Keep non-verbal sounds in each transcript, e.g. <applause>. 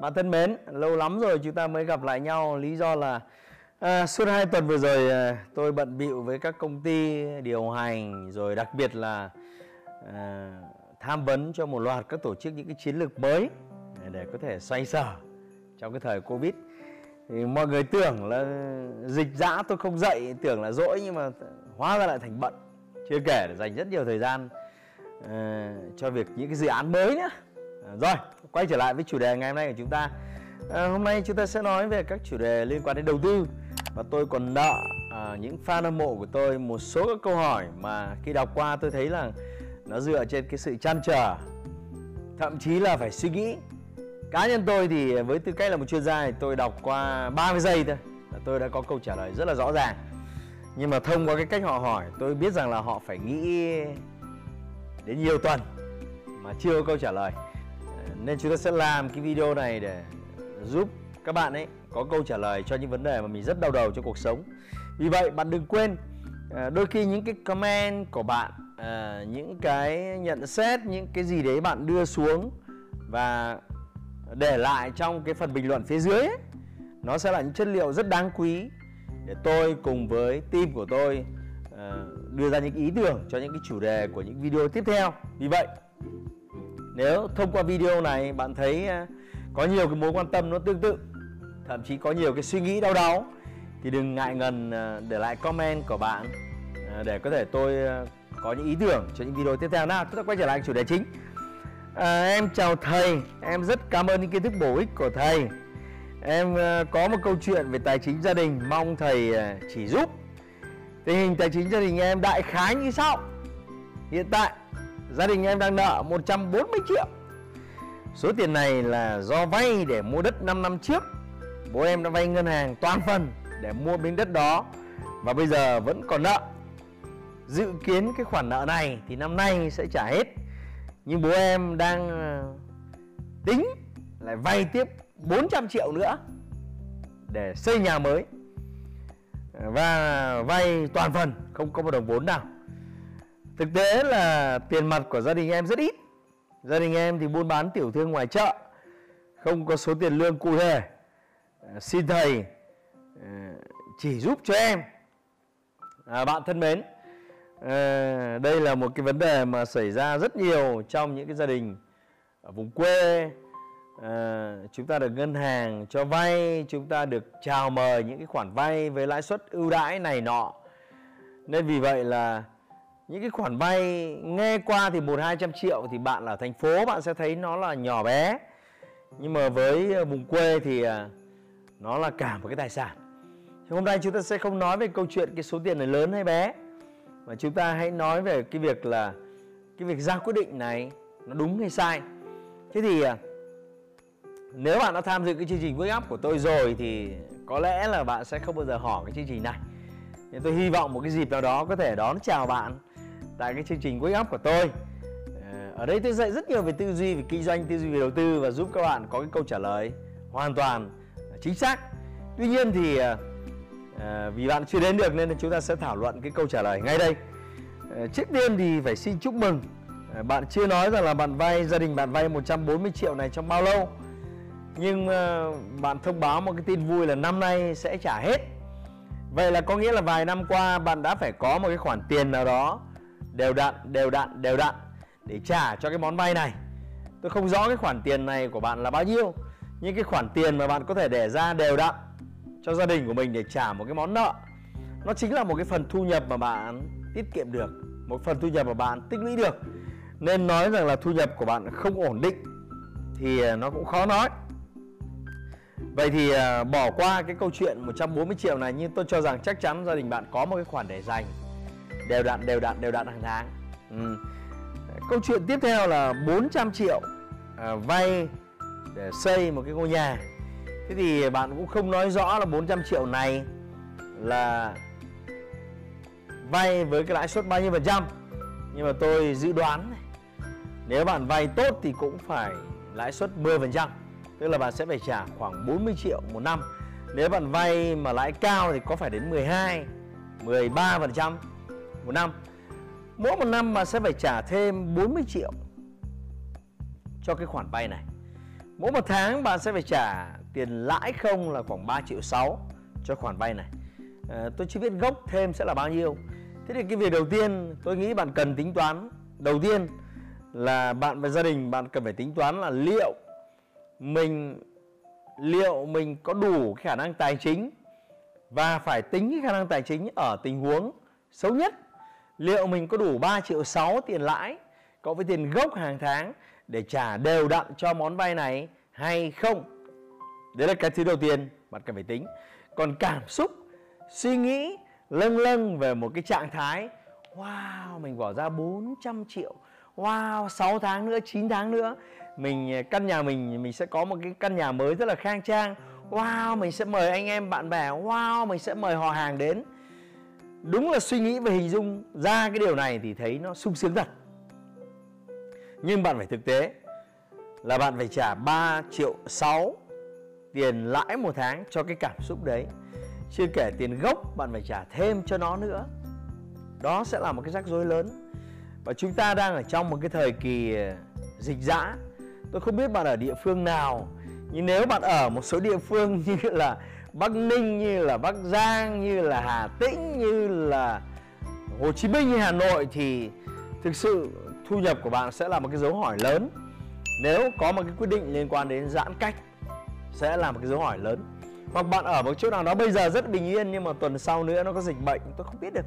bạn thân mến, lâu lắm rồi chúng ta mới gặp lại nhau. Lý do là à, suốt hai tuần vừa rồi à, tôi bận bịu với các công ty điều hành Rồi đặc biệt là à, tham vấn cho một loạt các tổ chức những cái chiến lược mới Để có thể xoay sở trong cái thời Covid. Thì mọi người tưởng là dịch dã tôi không dậy tưởng là dỗi nhưng mà hóa ra lại thành bận. Chưa kể là dành rất nhiều thời gian à, cho việc những cái dự án mới nữa. À, rồi quay trở lại với chủ đề ngày hôm nay của chúng ta. À, hôm nay chúng ta sẽ nói về các chủ đề liên quan đến đầu tư. Và tôi còn nợ à, những fan hâm mộ của tôi một số các câu hỏi mà khi đọc qua tôi thấy là nó dựa trên cái sự chăn trở thậm chí là phải suy nghĩ. Cá nhân tôi thì với tư cách là một chuyên gia thì tôi đọc qua 30 giây thôi là tôi đã có câu trả lời rất là rõ ràng. Nhưng mà thông qua cái cách họ hỏi tôi biết rằng là họ phải nghĩ đến nhiều tuần mà chưa có câu trả lời nên chúng ta sẽ làm cái video này để giúp các bạn ấy có câu trả lời cho những vấn đề mà mình rất đau đầu trong cuộc sống. Vì vậy bạn đừng quên à, đôi khi những cái comment của bạn à, những cái nhận xét những cái gì đấy bạn đưa xuống và để lại trong cái phần bình luận phía dưới ấy, nó sẽ là những chất liệu rất đáng quý để tôi cùng với team của tôi à, đưa ra những ý tưởng cho những cái chủ đề của những video tiếp theo. Vì vậy nếu thông qua video này bạn thấy à, có nhiều cái mối quan tâm nó tương tự thậm chí có nhiều cái suy nghĩ đau đáu thì đừng ngại ngần à, để lại comment của bạn à, để có thể tôi có những ý tưởng cho những video tiếp theo nào. Chúng ta quay trở lại chủ đề chính. À, em chào thầy em rất cảm ơn những kiến thức bổ ích của thầy. Em có một câu chuyện về tài chính gia đình mong thầy chỉ giúp. Tình hình tài chính gia đình em đại khái như sau. Hiện tại Gia đình em đang nợ 140 triệu. Số tiền này là do vay để mua đất 5 năm trước. Bố em đã vay ngân hàng toàn phần để mua miếng đất đó Và bây giờ vẫn còn nợ. Dự kiến cái khoản nợ này thì năm nay sẽ trả hết. Nhưng bố em đang ờ, tính lại vay tiếp 400 triệu nữa Để xây nhà mới. Và vay toàn phần, không có một đồng vốn nào. Thực tế là tiền mặt của gia đình em rất ít. Gia đình em thì buôn bán tiểu thương ngoài chợ Không có số tiền lương cụ thể. À, Xin thầy à, chỉ giúp cho em. À, Bạn thân mến à, Đây là một cái vấn đề mà xảy ra rất nhiều trong những cái gia đình ở vùng quê. À, Chúng ta được ngân hàng cho vay Chúng ta được chào mời những cái khoản vay với lãi suất ưu đãi này nọ. Nên vì vậy là những cái khoản vay nghe qua thì một hai trăm triệu thì bạn ở thành phố bạn sẽ thấy nó là nhỏ bé. Nhưng mà với ờ, vùng quê thì ờ, nó là cả một cái tài sản. Thì hôm nay chúng ta sẽ không nói về câu chuyện cái số tiền này lớn hay bé, mà chúng ta hãy nói về cái việc là cái việc ra quyết định này nó đúng hay sai. Thế thì ờ, nếu bạn đã tham dự cái chương trình wake up của tôi rồi thì có lẽ là bạn sẽ không bao giờ hỏi cái chương trình này. Nên tôi hy vọng một cái dịp nào đó có thể đón chào bạn tại cái chương trình Wake Up của tôi. Ờ, ở đây tôi dạy rất nhiều về tư duy về kinh doanh tư duy về đầu tư và giúp các bạn có cái câu trả lời hoàn toàn ờ, chính xác. Tuy nhiên thì à, vì bạn chưa đến được nên chúng ta sẽ thảo luận cái câu trả lời ngay đây. À, trước tiên thì phải xin chúc mừng à, bạn chưa nói rằng là bạn vay gia đình bạn vay 140 triệu này trong bao lâu. Nhưng à, bạn thông báo một cái tin vui là năm nay sẽ trả hết. Vậy là có nghĩa là vài năm qua bạn đã phải có một cái khoản tiền nào đó đều đặn đều đặn đều đặn để trả cho cái món vay này. Tôi không rõ cái khoản tiền này của bạn là bao nhiêu, nhưng cái khoản tiền mà bạn có thể để ra đều đặn cho gia đình của mình để trả một cái món nợ, nó chính là một cái phần thu nhập mà bạn tiết kiệm được, một phần thu nhập mà bạn tích lũy được. Nên nói rằng là thu nhập của bạn không ổn định thì à, nó cũng khó nói. Vậy thì à, bỏ qua cái câu chuyện 140 triệu này, nhưng tôi cho rằng chắc chắn gia đình bạn có một cái khoản để dành đều đặn đều đặn đều đặn hàng tháng. Ừ. câu chuyện tiếp theo là 400 triệu à, vay để xây một cái ngôi nhà. Thế thì bạn cũng không nói rõ là 400 triệu này là vay với cái lãi suất bao nhiêu phần trăm. Nhưng mà tôi dự đoán này, nếu bạn vay tốt thì cũng phải lãi suất 10% tức là bạn sẽ phải trả khoảng 40 triệu một năm. Nếu bạn vay mà lãi cao thì có phải đến 12 13% một năm. Mỗi một năm bạn sẽ phải trả thêm 40 triệu cho cái khoản vay này. Mỗi một tháng bạn sẽ phải trả tiền lãi không là khoảng 3 triệu 6 cho khoản vay này. À, tôi chưa biết gốc thêm sẽ là bao nhiêu. Thế thì cái việc đầu tiên tôi nghĩ bạn cần tính toán. Đầu tiên là bạn và gia đình bạn cần phải tính toán là liệu mình liệu mình có đủ khả năng tài chính và phải tính cái khả năng tài chính ở tình huống xấu nhất liệu mình có đủ 3 triệu 6 tiền lãi cộng với tiền gốc hàng tháng để trả đều đặn cho món vay này hay không? Đấy là cái thứ đầu tiên bạn cần phải tính. Còn cảm xúc, suy nghĩ lâng lâng về một cái trạng thái, wow, mình bỏ ra 400 triệu, wow 6 tháng nữa 9 tháng nữa, mình, căn nhà mình mình sẽ có một cái căn nhà mới rất là khang trang. Wow, mình sẽ mời anh em bạn bè, wow, mình sẽ mời họ hàng đến đúng là suy nghĩ và hình dung ra cái điều này thì thấy nó sung sướng thật. Nhưng bạn phải thực tế là bạn phải trả 3 triệu 6 tiền lãi một tháng cho cái cảm xúc đấy. Chưa kể tiền gốc bạn phải trả thêm cho nó nữa. Đó sẽ là một cái rắc rối lớn. Và chúng ta đang ở trong một cái thời kỳ ờ, dịch dã. Tôi không biết bạn ở địa phương nào, nhưng nếu bạn ở một số địa phương <laughs> như là Bắc Ninh như là Bắc Giang, như là Hà Tĩnh, như là Hồ Chí Minh, như Hà Nội thì thực sự thu nhập của bạn sẽ là một cái dấu hỏi lớn. Nếu có một cái quyết định liên quan đến giãn cách, sẽ là một cái dấu hỏi lớn. Hoặc bạn ở một chỗ nào đó bây giờ rất bình yên, nhưng mà tuần sau nữa nó có dịch bệnh, tôi không biết được.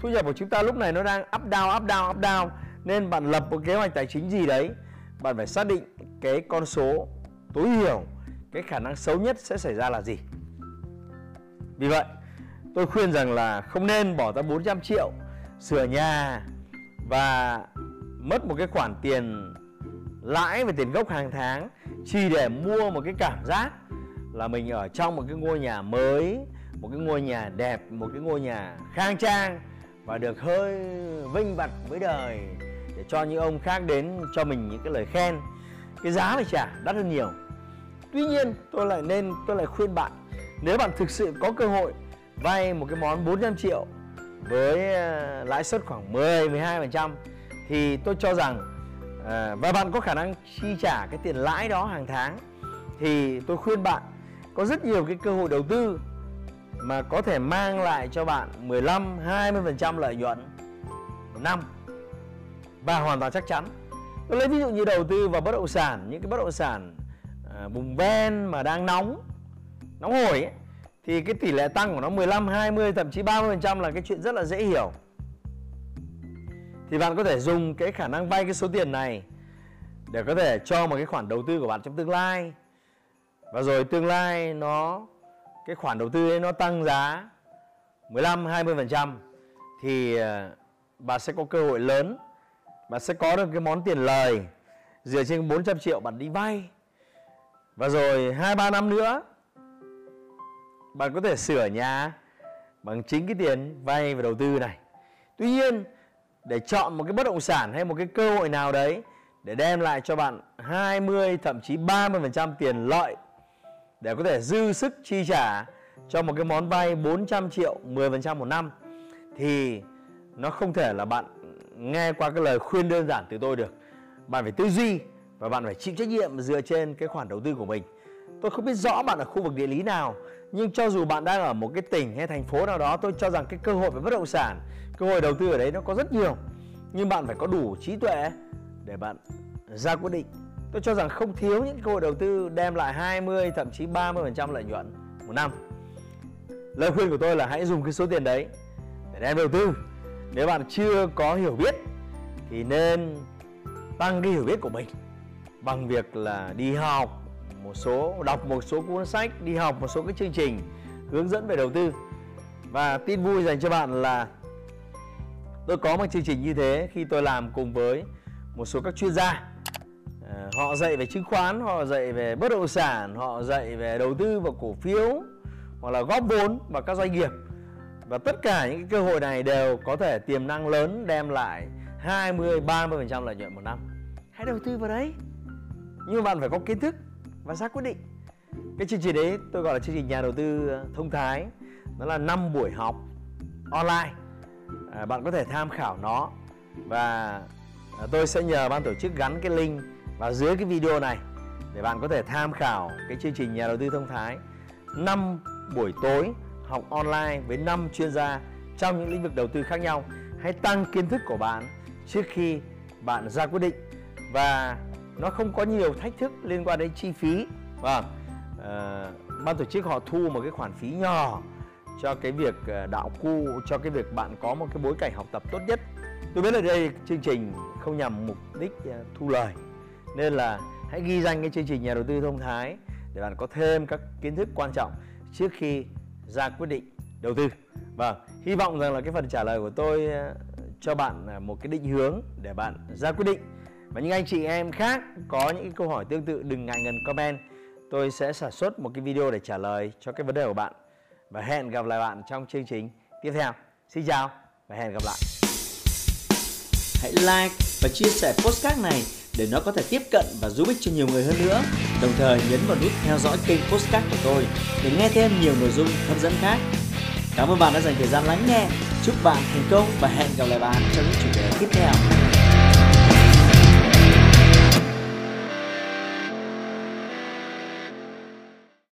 Thu nhập của chúng ta lúc này nó đang up down up down up down. Nên bạn lập một kế hoạch tài chính gì đấy, bạn phải xác định cái con số tối thiểu, cái khả năng xấu nhất sẽ xảy ra là gì vì vậy, tôi khuyên rằng là không nên bỏ ra 400 triệu, sửa nhà và mất một cái khoản tiền lãi và tiền gốc hàng tháng chỉ để mua một cái cảm giác là mình ở trong một cái ngôi nhà mới, một cái ngôi nhà đẹp, một cái ngôi nhà khang trang và được hơi vinh vặt với đời để cho những ông khác đến cho mình những cái lời khen. Cái giá phải trả đắt hơn nhiều. Tuy nhiên, tôi lại nên, tôi lại khuyên bạn nếu bạn thực sự có cơ hội vay một cái món 400 triệu với à, lãi suất khoảng 10 12% thì tôi cho rằng à, và bạn có khả năng chi trả cái tiền lãi đó hàng tháng thì tôi khuyên bạn có rất nhiều cái cơ hội đầu tư mà có thể mang lại cho bạn 15 20% lợi nhuận một năm và hoàn toàn chắc chắn. Tôi lấy ví dụ như đầu tư vào bất động sản, những cái bất động sản à, vùng ven mà đang nóng nóng hổi ấy, thì cái tỷ lệ tăng của nó 15, 20 thậm chí 30% là cái chuyện rất là dễ hiểu. Thì bạn có thể dùng cái khả năng vay cái số tiền này để có thể cho một cái khoản đầu tư của bạn trong tương lai. Và rồi tương lai nó cái khoản đầu tư ấy nó tăng giá 15 20% thì à, bạn sẽ có cơ hội lớn bạn sẽ có được cái món tiền lời dựa trên 400 triệu bạn đi vay và rồi 2 3 năm nữa bạn có thể sửa nhà bằng chính cái tiền vay và đầu tư này. Tuy nhiên, để chọn một cái bất động sản hay một cái cơ hội nào đấy để đem lại cho bạn 20 thậm chí 30% tiền lợi để có thể dư sức chi trả cho một cái món vay 400 triệu 10% một năm thì nó không thể là bạn nghe qua cái lời khuyên đơn giản từ tôi được. Bạn phải tư duy và bạn phải chịu trách nhiệm dựa trên cái khoản đầu tư của mình. Tôi không biết rõ bạn ở khu vực địa lý nào, nhưng cho dù bạn đang ở một cái tỉnh hay thành phố nào đó, tôi cho rằng cái cơ hội về bất động sản, cơ hội đầu tư ở đấy nó có rất nhiều. Nhưng bạn phải có đủ trí tuệ để bạn ra quyết định. Tôi cho rằng không thiếu những cơ hội đầu tư đem lại 20 thậm chí 30% lợi nhuận một năm. Lời khuyên của tôi là hãy dùng cái số tiền đấy để đem đầu tư. Nếu bạn chưa có hiểu biết, thì nên tăng cái hiểu biết của mình bằng việc là đi học một số, đọc một số cuốn sách, đi học một số cái chương trình hướng dẫn về đầu tư. Và tin vui dành cho bạn là tôi có một chương trình như thế khi tôi làm cùng với một số các chuyên gia. Ờ, họ dạy về chứng khoán, họ dạy về bất động sản, họ dạy về đầu tư vào cổ phiếu hoặc là góp vốn vào các doanh nghiệp. Và tất cả những cái cơ hội này đều có thể tiềm năng lớn đem lại 20 30% lợi nhuận một năm. Hãy đầu tư vào đấy. Nhưng bạn phải có kiến thức và ra quyết định. Cái chương trình đấy tôi gọi là chương trình nhà đầu tư ờ, thông thái. Nó là 5 buổi học online. À, bạn có thể tham khảo nó. Và ờ, tôi sẽ nhờ ban tổ chức gắn cái link vào dưới cái video này để bạn có thể tham khảo cái chương trình nhà đầu tư thông thái. 5 buổi tối học online với 5 chuyên gia trong những lĩnh vực đầu tư khác nhau. Hãy tăng kiến thức của bạn trước khi bạn ra quyết định. Và nó không có nhiều thách thức liên quan đến chi phí. Vâng à, ban tổ chức họ thu một cái khoản phí nhỏ cho cái việc ờ, đạo cu cho cái việc bạn có một cái bối cảnh học tập tốt nhất. Tôi biết là đây chương trình không nhằm mục đích ờ, thu lời nên là hãy ghi danh cái chương trình nhà đầu tư thông thái để bạn có thêm các kiến thức quan trọng trước khi ra quyết định đầu tư. Vâng hy vọng rằng là cái phần trả lời của tôi cho bạn một cái định hướng để bạn ra quyết định và những anh chị em khác có những câu hỏi tương tự, đừng ngại ngần comment. Tôi sẽ sản xuất một cái video để trả lời cho cái vấn đề của bạn. Và hẹn gặp lại bạn trong chương trình tiếp theo. Xin chào và hẹn gặp lại. Hãy like và chia sẻ postcard này để nó có thể tiếp cận và giúp ích cho nhiều người hơn nữa. Đồng thời nhấn vào nút theo dõi kênh postcard của tôi để nghe thêm nhiều nội dung hấp dẫn khác. Cảm ơn bạn đã dành thời gian lắng nghe. Chúc bạn thành công và hẹn gặp lại bạn trong những chủ đề tiếp theo.